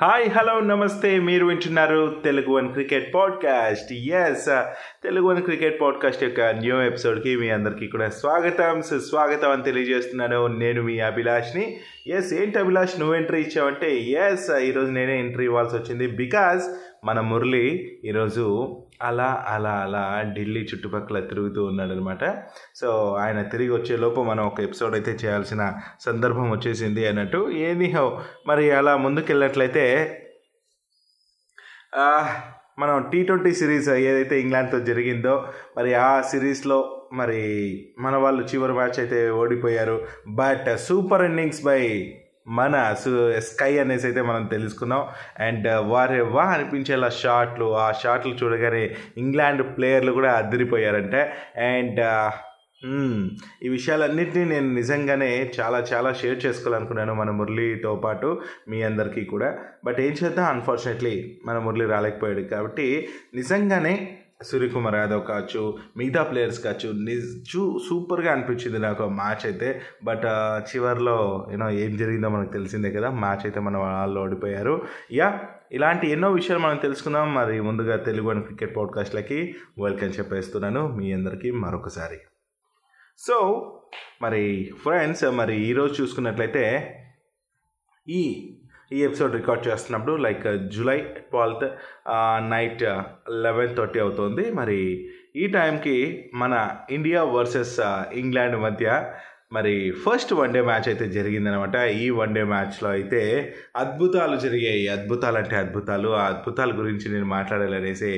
Hi hello నమస్తే. మీరు వింటున్నారు Telugu one cricket podcast. Yes uh, Telugu one cricket podcast యొక్క న్యూ ఎపిసోడ్కి మీ అందరికీ కూడా స్వాగతం. సుస్వాగతం అని తెలియజేస్తున్నాను నేను మీ అభిలాష్ని. ఎస్ ఏంటి అభిలాష్ నువ్వు ఎంట్రీ ఇచ్చావంటే? ఎస్ ఈరోజు నేనే ఎంట్రీ ఇవ్వాల్సి వచ్చింది. బికాజ్ మన మురళి ఈరోజు అలా అలా అలా ఢిల్లీ చుట్టుపక్కల తిరుగుతూ ఉన్నాడు అనమాట సో ఆయన తిరిగి వచ్చేలోపు మనం ఒక ఎపిసోడ్ అయితే చేయాల్సిన సందర్భం వచ్చేసింది అన్నట్టు. ఏది మరి అలా ముందుకెళ్ళినట్లయితే మనం టీ ట్వంటీ సిరీస్ ఏదైతే ఇంగ్లాండ్తో జరిగిందో మరి ఆ సిరీస్లో మరి మన వాళ్ళు చివరి మ్యాచ్ అయితే ఓడిపోయారు. బట్ సూపర్ ఇన్నింగ్స్ బై మన సు స్కై అనేసి అయితే మనం తెలుసుకున్నాం అండ్ uh, వారే వా అనిపించేలా షాట్లు ఆ షాట్లు చూడగానే ఇంగ్లాండ్ ప్లేయర్లు కూడా అదిరిపోయారంటే. అండ్ uh, ఈ విషయాలన్నింటినీ నేను నిజంగానే చాలా చాలా షేర్ చేసుకోవాలనుకున్నాను మన మురళితో పాటు మీ అందరికీ కూడా. బట్ ఏం చేద్దాం? అన్ఫార్చునేట్లీ మన మురళి రాలేకపోయాడు కాబట్టి నిజంగానే సూర్యకుమార్ యాదవ్ కావచ్చు మిగతా ప్లేయర్స్ కావచ్చు నిజు సూపర్గా అనిపించింది నాకు ఆ మ్యాచ్ అయితే. బట్ చివరిలో యూనో ఏం జరిగిందో మనకు తెలిసిందే కదా మ్యాచ్ అయితే మన వాళ్ళు ఓడిపోయారు. యా ఇలాంటి ఎన్నో విషయాలు మనం తెలుసుకుందాం. మరి ముందుగా తెలుగు అని క్రికెట్ పాడ్కాస్ట్లకి వెల్కమ్ చెప్పేస్తున్నాను. మీ అందరికీ మరొకసారి. సో మరి ఫ్రెండ్స్ మరి ఈరోజు చూసుకున్నట్లయితే ఈ ఈ ఎపిసోడ్ రికార్డ్ చేస్తున్నప్పుడు like July twelfth night eleven thirty అవుతుంది. మరి ఈ టైంకి మన ఇండియా వర్సెస్ ఇంగ్లాండ్ మధ్య మరి ఫస్ట్ వన్డే మ్యాచ్ అయితే జరిగిందనమాట. ఈ వన్డే మ్యాచ్లో అయితే అద్భుతాలు జరిగాయి. అద్భుతాలు అంటే అద్భుతాలు. ఆ అద్భుతాల గురించి నేను మాట్లాడాలనేసి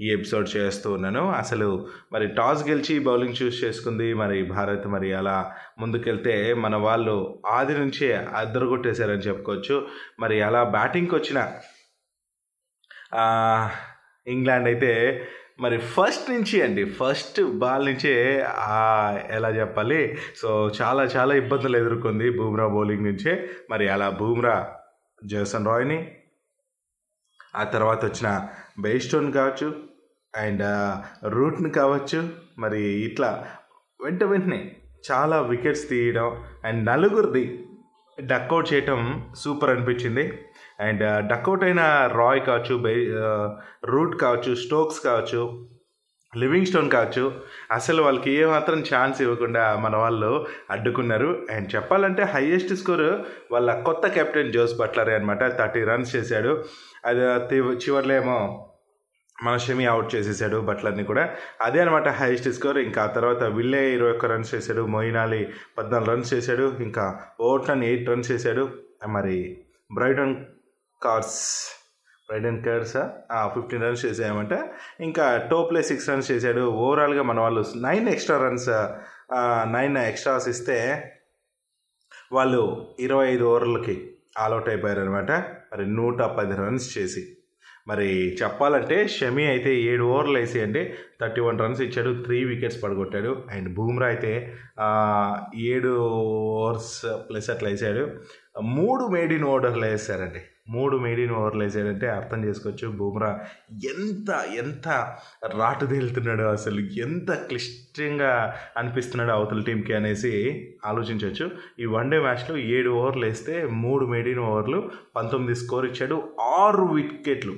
ఈ ఎపిసోడ్ చేస్తూ ఉన్నాను. అసలు మరి టాస్ గెలిచి బౌలింగ్ చూస్ చేసుకుంది. మరి భారత్ మరి అలా ముందుకెళ్తే మన వాళ్ళు ఆది నుంచే అద్దరగొట్టేశారని చెప్పుకోవచ్చు. మరి అలా బ్యాటింగ్కి వచ్చిన ఇంగ్లాండ్ అయితే మరి ఫస్ట్ నుంచి అండి ఫస్ట్ బాల్ నుంచే ఎలా చెప్పాలి? సో చాలా చాలా ఇబ్బందులు ఎదుర్కొంది బూమ్రా బౌలింగ్ నుంచే. మరి అలా బూమ్రా జేసన్ రాయ్ని ఆ తర్వాత వచ్చిన బెయిస్టోన్ కావచ్చు అండ్ రూట్ని కావచ్చు మరి ఇట్లా వెంట వెంటనే చాలా వికెట్స్ తీయడం అండ్ నలుగురిది డక్అవుట్ చేయటం సూపర్ అనిపించింది. అండ్ డక్అవుట్ అయిన రాయ్ కావచ్చు బై రూట్ కావచ్చు స్టోక్స్ కావచ్చు లివింగ్ స్టోన్ కావచ్చు అసలు వాళ్ళకి ఏమాత్రం ఛాన్స్ ఇవ్వకుండా మన వాళ్ళు అడ్డుకున్నారు. అండ్ చెప్పాలంటే హైయెస్ట్ స్కోర్ వాళ్ళ కొత్త కెప్టెన్ జోస్ బట్లరే అనమాట థర్టీ రన్స్ చేశాడు. అది చివరిలో చివర్లో ఏమో మన షమి అవుట్ చేసేసాడు బట్లర్ని కూడా. అదే అనమాట హైయెస్ట్ స్కోర్. ఇంకా ఆ తర్వాత విల్లే ఇరవై ఒక్క రన్స్ చేశాడు. మొయినాలి పద్నాలుగు రన్స్ చేశాడు. ఇంకా ఓట్లన్ ఎయిట్ రన్స్ చేశాడు. మరి Brydon Carse. Brydon Carse fifteen runs చేసామంటే ఇంకా టోప్లే సిక్స్ రన్స్ చేశాడు ఓవరాల్గా మన వాళ్ళు nine extra runs nine extras ఇస్తే వాళ్ళు ఇరవై ఐదు ఓవర్లకి ఆల్అవుట్ అయిపోయారు అనమాట మరి నూట పది రన్స్ చేసి. మరి చెప్పాలంటే షమి అయితే ఏడు ఓవర్లు వేసి అంటే థర్టీ వన్ రన్స్ ఇచ్చాడు. త్రీ వికెట్స్ పడగొట్టాడు. అండ్ బూమ్రా అయితే ఏడు ఓవర్స్ ప్లస్ అట్లా వేసాడు. మూడు మేడ్ ఇన్ ఓవర్లు వేసారండి. మూడు మేడ్ ఇన్ ఓవర్లు వేసాడంటే అర్థం చేసుకోవచ్చు. బూమ్రా ఎంత ఎంత రాటు తేలుతున్నాడు అసలు ఎంత క్లిష్టంగా అనిపిస్తున్నాడు అవతల టీంకి అనేసి ఆలోచించవచ్చు. ఈ వన్డే మ్యాచ్లో ఏడు ఓవర్లు వేస్తే మూడు మేడ్ ఓవర్లు పంతొమ్మిది స్కోర్ ఇచ్చాడు ఆరు వికెట్లు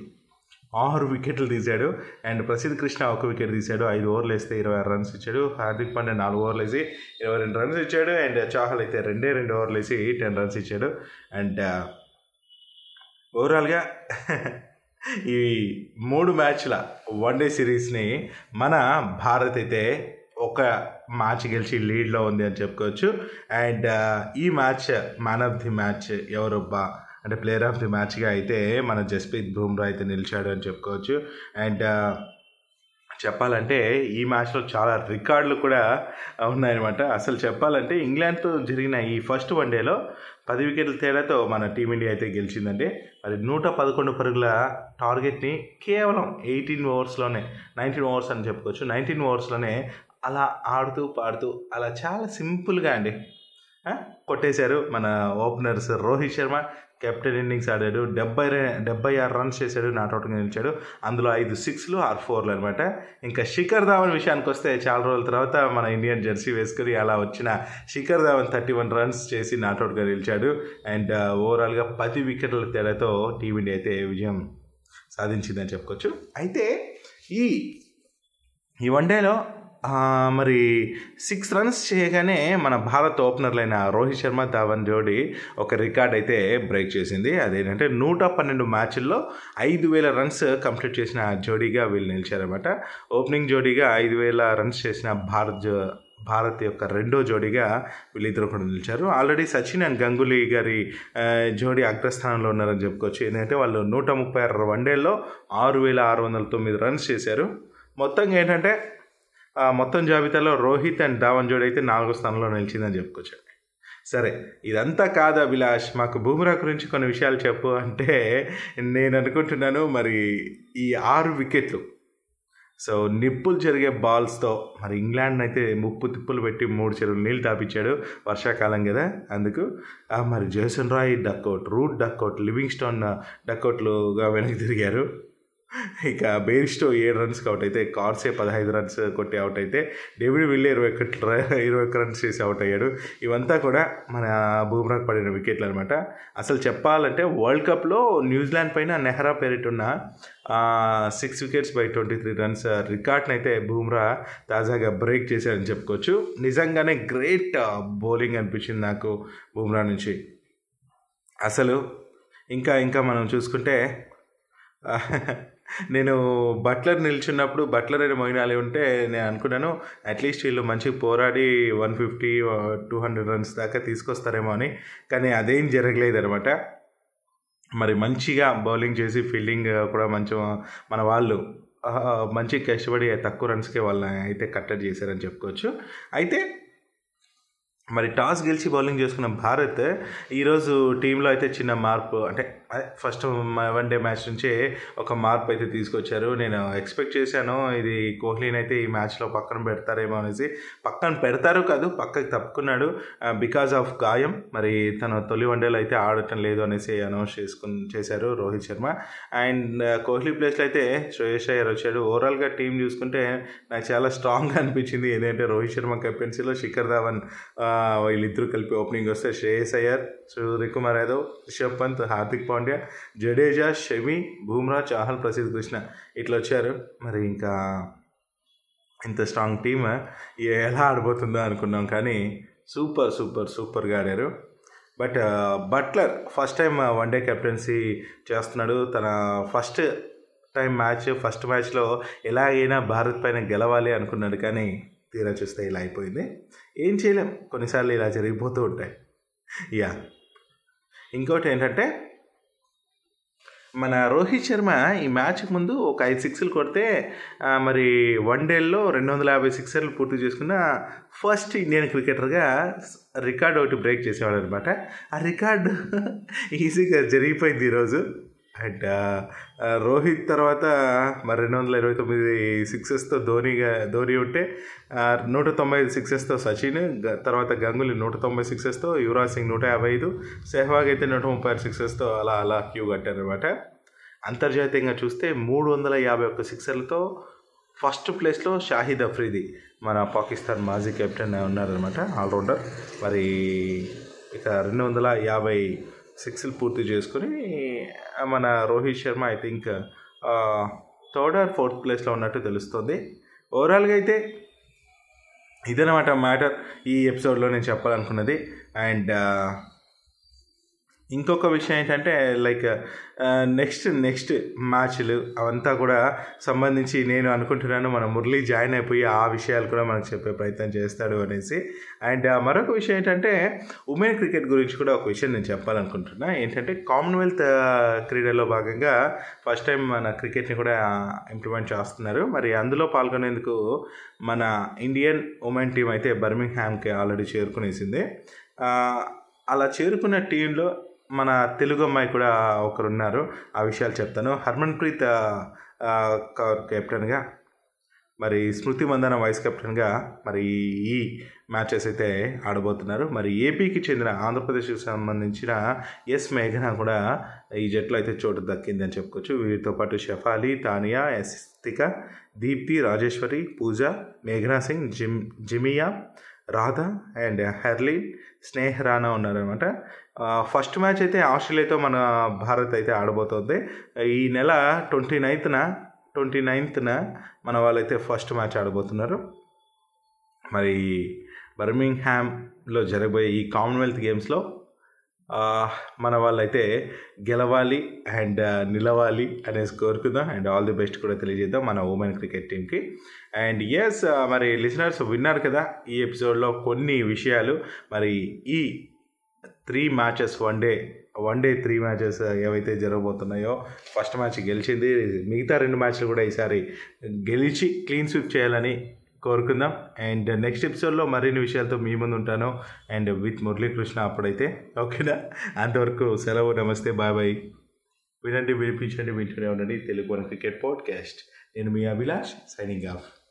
ఆరు వికెట్లు తీశాడు. అండ్ ప్రసిద్ధ్ కృష్ణ ఒక వికెట్ తీశాడు ఐదు ఓవర్లు వేస్తే ఇరవై ఆరు రన్స్ ఇచ్చాడు. హార్దిక్ పాండే నాలుగు ఓవర్లు వేసి ఇరవై రెండు రన్స్ ఇచ్చాడు. అండ్ చాహల్ అయితే రెండే రెండు ఓవర్లు వేసి టెన్ రన్స్ ఇచ్చాడు. అండ్ ఓవరాల్గా ఈ మూడు మ్యాచ్ల వన్డే సిరీస్ని మన భారత్ అయితే ఒక మ్యాచ్ గెలిచి లీడ్లో ఉంది అని చెప్పుకోవచ్చు. అండ్ ఈ match man of the match ఎవరొబ్బా? అంటే ప్లేయర్ ఆఫ్ ది మ్యాచ్గా అయితే మన జస్ప్రీత్ బుమ్రా అయితే నిలిచాడు అని చెప్పుకోవచ్చు. అండ్ చెప్పాలంటే ఈ మ్యాచ్లో చాలా రికార్డులు కూడా ఉన్నాయన్నమాట. అసలు చెప్పాలంటే ఇంగ్లాండ్తో జరిగిన ఈ ఫస్ట్ వన్డేలో పది వికెట్ల తేడాతో మన టీమిండియా అయితే గెలిచిందంటే మరి నూట పదకొండు పరుగుల టార్గెట్ని కేవలం ఎయిటీన్ ఓవర్స్లోనే నైన్టీన్ ఓవర్స్ అని చెప్పుకోవచ్చు. నైన్టీన్ ఓవర్స్లోనే అలా ఆడుతూ పాడుతూ అలా చాలా సింపుల్గా అండి కొట్టేశారు మన openers Rohit Sharma. Captain innings ఆడాడు. డెబ్బై డెబ్బై ఆరు రన్స్ చేశాడు నాట్అవుట్గా నిలిచాడు. అందులో ఐదు సిక్స్లు ఆరు ఫోర్లు అనమాట ఇంకా శిఖర్ ధావన్ విషయానికి వస్తే చాలా రోజుల తర్వాత మన ఇండియన్ జెర్సీ వేసుకుని అలా వచ్చిన Shikhar Dhawan thirty one runs చేసి నాట్అవుట్గా నిలిచాడు. అండ్ ఓవరాల్గా పది వికెట్ల తేడాతో టీమిండియా అయితే విజయం సాధించిందని చెప్పుకోవచ్చు. అయితే ఈ ఈ వన్డేలో మరి సిక్స్ రన్స్ చేయగానే మన భారత్ ఓపెనర్లైన రోహిత్ శర్మ ధావన్ జోడీ ఒక రికార్డ్ అయితే బ్రేక్ చేసింది. అదేంటంటే నూట పన్నెండు మ్యాచ్ల్లో ఐదు వేల రన్స్ కంప్లీట్ చేసిన జోడీగా వీళ్ళు నిలిచారనమాట ఓపెనింగ్ జోడీగా ఐదు వేల రన్స్ చేసిన భారత్ భారత్ యొక్క రెండో జోడీగా వీళ్ళిద్దరు కూడా నిలిచారు. ఆల్రెడీ సచిన్ అండ్ గంగూలీ గారి జోడీ అగ్రస్థానంలో ఉన్నారని చెప్పుకోవచ్చు. ఏంటంటే వాళ్ళు నూట ముప్పై ఆరు వన్డేల్లో ఆరు వేల ఆరు వందల తొమ్మిది రన్స్ చేశారు. మొత్తంగా ఏంటంటే మొత్తం జాబితాలో రోహిత్ అండ్ ధావన్ జోడి అయితే నాలుగో స్థానంలో నిలిచిందని చెప్పుకోవచ్చు. సరే ఇదంతా కాదు అభిలాష్? మాకు బూమ్రా గురించి కొన్ని విషయాలు చెప్పు అంటే నేను అనుకుంటున్నాను మరి ఈ ఆరు వికెట్లు. సో నిప్పులు జరిగే బాల్స్తో మరి ఇంగ్లాండ్ అయితే ముప్పు తిప్పులు పెట్టి మూడు చెరువులు నీళ్ళు తాపించాడు వర్షాకాలం కదా అందుకు. మరి Jason Roy duck out Root duck out Livingstone డక్అవుట్లుగా వెనక్కి తిరిగారు. ఇక బేరిస్టో ఏడు రన్స్కి అవుట్ అయితే కార్సే పదహైదు రన్స్ కొట్టి అవుట్ అయితే డేవిడ్ విల్లే ఇరవై ఒకటి ఇరవై ఒక్క రన్స్ చేసి అవుట్ అయ్యాడు. ఇవంతా కూడా మన బూమ్రాకు పడిన వికెట్లు అనమాట అసలు చెప్పాలంటే వరల్డ్ కప్లో న్యూజిలాండ్ పైన Nehra పేరిటున్న six wickets by twenty three runs రికార్డ్ని అయితే బూమ్రా తాజాగా బ్రేక్ చేశారని చెప్పుకోవచ్చు. నిజంగానే గ్రేట్ బౌలింగ్ అనిపించింది నాకు బూమ్రా నుంచి. అసలు ఇంకా ఇంకా మనం చూసుకుంటే నేను బట్లర్ నిల్చున్నప్పుడు బట్లర్ అని మొయినాలి ఉంటే నేను అనుకున్నాను అట్లీస్ట్ వీళ్ళు మంచిగా పోరాడి one fifty two hundred runs దాకా తీసుకొస్తారేమో అని. కానీ అదేం జరగలేదు అనమాట మరి మంచిగా బౌలింగ్ చేసి ఫీల్డింగ్ కూడా మంచి మన వాళ్ళు మంచి కష్టపడి తక్కువ రన్స్కే వాళ్ళని అయితే కట్టడి చేశారని చెప్పుకోవచ్చు. అయితే మరి టాస్ గెలిచి బౌలింగ్ చేసుకున్న భారత్ ఈరోజు టీంలో అయితే చిన్న మార్పు అంటే ఫస్ట్ వన్ డే మ్యాచ్ నుంచే ఒక మార్పు అయితే తీసుకొచ్చారు. నేను ఎక్స్పెక్ట్ చేశాను ఇది కోహ్లీని అయితే ఈ మ్యాచ్లో పక్కన పెడతారేమో అనేసి. పక్కన పెడతారు కాదు పక్కకి తప్పుకున్నాడు. బికాజ్ ఆఫ్ గాయం మరి తన తొలి వన్డేలో అయితే ఆడటం లేదు అనేసి అనౌన్స్ చేసుకుని చేశారు రోహిత్ శర్మ. అండ్ కోహ్లీ ప్లేస్లో అయితే శ్రేయస్ అయ్యర్ వచ్చాడు. ఓవరాల్గా టీం చూసుకుంటే నాకు చాలా స్ట్రాంగ్గా అనిపించింది. ఏంటంటే రోహిత్ శర్మ కెప్టెన్సీలో శిఖర్ ధావన్ వీళ్ళిద్దరూ కలిపి ఓపెనింగ్ వస్తే శ్రేయస్ అయ్యర్ సూర్యకుమార్ యాదవ్ రిషబ్ పంత్ హార్దిక్ పాండ్యా జడేజా షమి బూమ్రా చాహల్ ప్రసిద్ధ్ కృష్ణ ఇట్లా వచ్చారు. మరి ఇంకా ఇంత స్ట్రాంగ్ టీమ్ ఎలా ఆడిపోతుందో అనుకున్నాం కానీ సూపర్ సూపర్ సూపర్గా ఆడారు. But Buttler first time one day captaincy చేస్తున్నాడు. తన ఫస్ట్ టైం మ్యాచ్ ఫస్ట్ మ్యాచ్లో ఎలాగైనా భారత్ పైన గెలవాలి అనుకున్నాడు కానీ తీరా చూస్తే ఇలా అయిపోయింది. ఏం చేయలేం కొన్నిసార్లు ఇలా జరిగిపోతూ ఉంటాయి. యా ఇంకోటి ఏంటంటే మన రోహిత్ శర్మ ఈ మ్యాచ్కి ముందు ఒక ఐదు సిక్స్లు కొడితే మరి వన్ డేలో రెండు వందల యాభై సిక్సర్లు పూర్తి చేసుకున్న ఫస్ట్ ఇండియన్ క్రికెటర్గా రికార్డ్ ఒకటి బ్రేక్ చేసేవాడు అనమాట. ఆ రికార్డు ఈజీగా జరిగిపోయింది ఈరోజు. అండ్ రోహిత్ తర్వాత మరి రెండు వందల ఇరవై తొమ్మిది సిక్సెస్తో ధోనిగా ధోని ఉంటే నూట తొంభై ఐదు సిక్సెస్తో సచిన్ తర్వాత గంగులీ నూట తొంభై సిక్సెస్తో యువరాజ్ సింగ్ నూట యాభై ఐదు సెహ్వాగ్ అయితే నూట ముప్పై ఆరు సిక్సెస్తో అలా అలా క్యూ కట్టారనమాట అంతర్జాతీయంగా చూస్తే మూడు వందల యాభై ఒక్క సిక్సర్లతో ఫస్ట్ ప్లేస్లో షాహిద్ అఫ్రీది మన పాకిస్తాన్ మాజీ కెప్టెన్ ఉన్నారనమాట ఆల్రౌండర్. మరి ఇక రెండు వందల యాభై సిక్స్లు పూర్తి చేసుకుని మన Rohit Sharma I think third or fourth ప్లేస్లో ఉన్నట్టు తెలుస్తుంది. ఓవరాల్గా అయితే ఇదనమాట మ్యాటర్ ఈ ఎపిసోడ్లో నేను చెప్పాలనుకున్నది. అండ్ ఇంకొక విషయం ఏంటంటే లైక్ నెక్స్ట్ నెక్స్ట్ మ్యాచ్లు అవంతా కూడా సంబంధించి నేను అనుకుంటున్నాను మన మురళి జాయిన్ అయిపోయి ఆ విషయాలు కూడా మనకు చెప్పే ప్రయత్నం చేస్తాడు అనేసి. అండ్ మరొక విషయం ఏంటంటే ఉమెన్ క్రికెట్ గురించి కూడా ఒక విషయం నేను చెప్పాలనుకుంటున్నా. ఏంటంటే కామన్వెల్త్ క్రీడలో భాగంగా ఫస్ట్ టైం మన క్రికెట్ని కూడా ఇంప్లిమెంట్ చేస్తున్నారు. మరి అందులో పాల్గొనేందుకు మన ఇండియన్ ఉమెన్ టీం అయితే బర్మింగ్హామ్కి ఆల్రెడీ చేరుకునేసింది. అలా చేరుకున్న టీంలో మన తెలుగు అమ్మాయి కూడా ఒకరు ఉన్నారు ఆ విషయాలు చెప్తాను. హర్మన్ ప్రీత్ కెప్టెన్గా మరి స్మృతి మందన వైస్ కెప్టెన్గా మరి ఈ మ్యాచెస్ అయితే ఆడబోతున్నారు. మరి ఏపీకి చెందిన ఆంధ్రప్రదేశ్కి సంబంధించిన ఎస్ మేఘన కూడా ఈ జట్లో అయితే చోటు దక్కిందని చెప్పుకోవచ్చు. వీరితో పాటు షఫాలి తానియా ఎస్తిక దీప్తి రాజేశ్వరి పూజ మేఘనా సింగ్ జిమ్ జిమియా రాధా అండ్ హెర్లిన్ స్నేహ రానా ఉన్నారనమాట ఫస్ట్ మ్యాచ్ అయితే ఆస్ట్రేలియాతో మన భారత్ అయితే ఆడబోతోంది. ఈ నెల ట్వంటీ నైన్త్న ట్వంటీ నైన్త్న మన వాళ్ళైతే ఫస్ట్ మ్యాచ్ ఆడబోతున్నారు. మరి బర్మింగ్హామ్లో జరగబోయే ఈ కామన్వెల్త్ గేమ్స్లో మన వాళ్ళైతే గెలవాలి అండ్ నిలవాలి అనేసి కోరుకుందాం అండ్ ఆల్ ది బెస్ట్ కూడా తెలియజేద్దాం మన ఉమెన్ క్రికెట్ టీంకి అండ్ ఎస్ మరి లిసనర్స్ విన్నారు కదా ఈ ఎపిసోడ్లో కొన్ని విషయాలు. మరి ఈ three matches one day one day three matches ఏవైతే జరగబోతున్నాయో ఫస్ట్ మ్యాచ్ గెలిచింది. మిగతా రెండు మ్యాచ్లు కూడా ఈసారి గెలిచి క్లీన్ స్విప్ చేయాలని కోరుకుందాం. అండ్ నెక్స్ట్ ఎపిసోడ్లో మరిన్ని విషయాలతో మీ ముందు ఉంటాను. అండ్ విత్ మురళీకృష్ణ అప్పుడైతే. ఓకేనా? అంతవరకు సెలవు నమస్తే బాయ్ బాయ్. వినండి వినిపించండి వింటూనే ఉండండి. Telugu one cricket podcast. నేను మీ అభిలాష్ సైనింగ్ ఆఫ్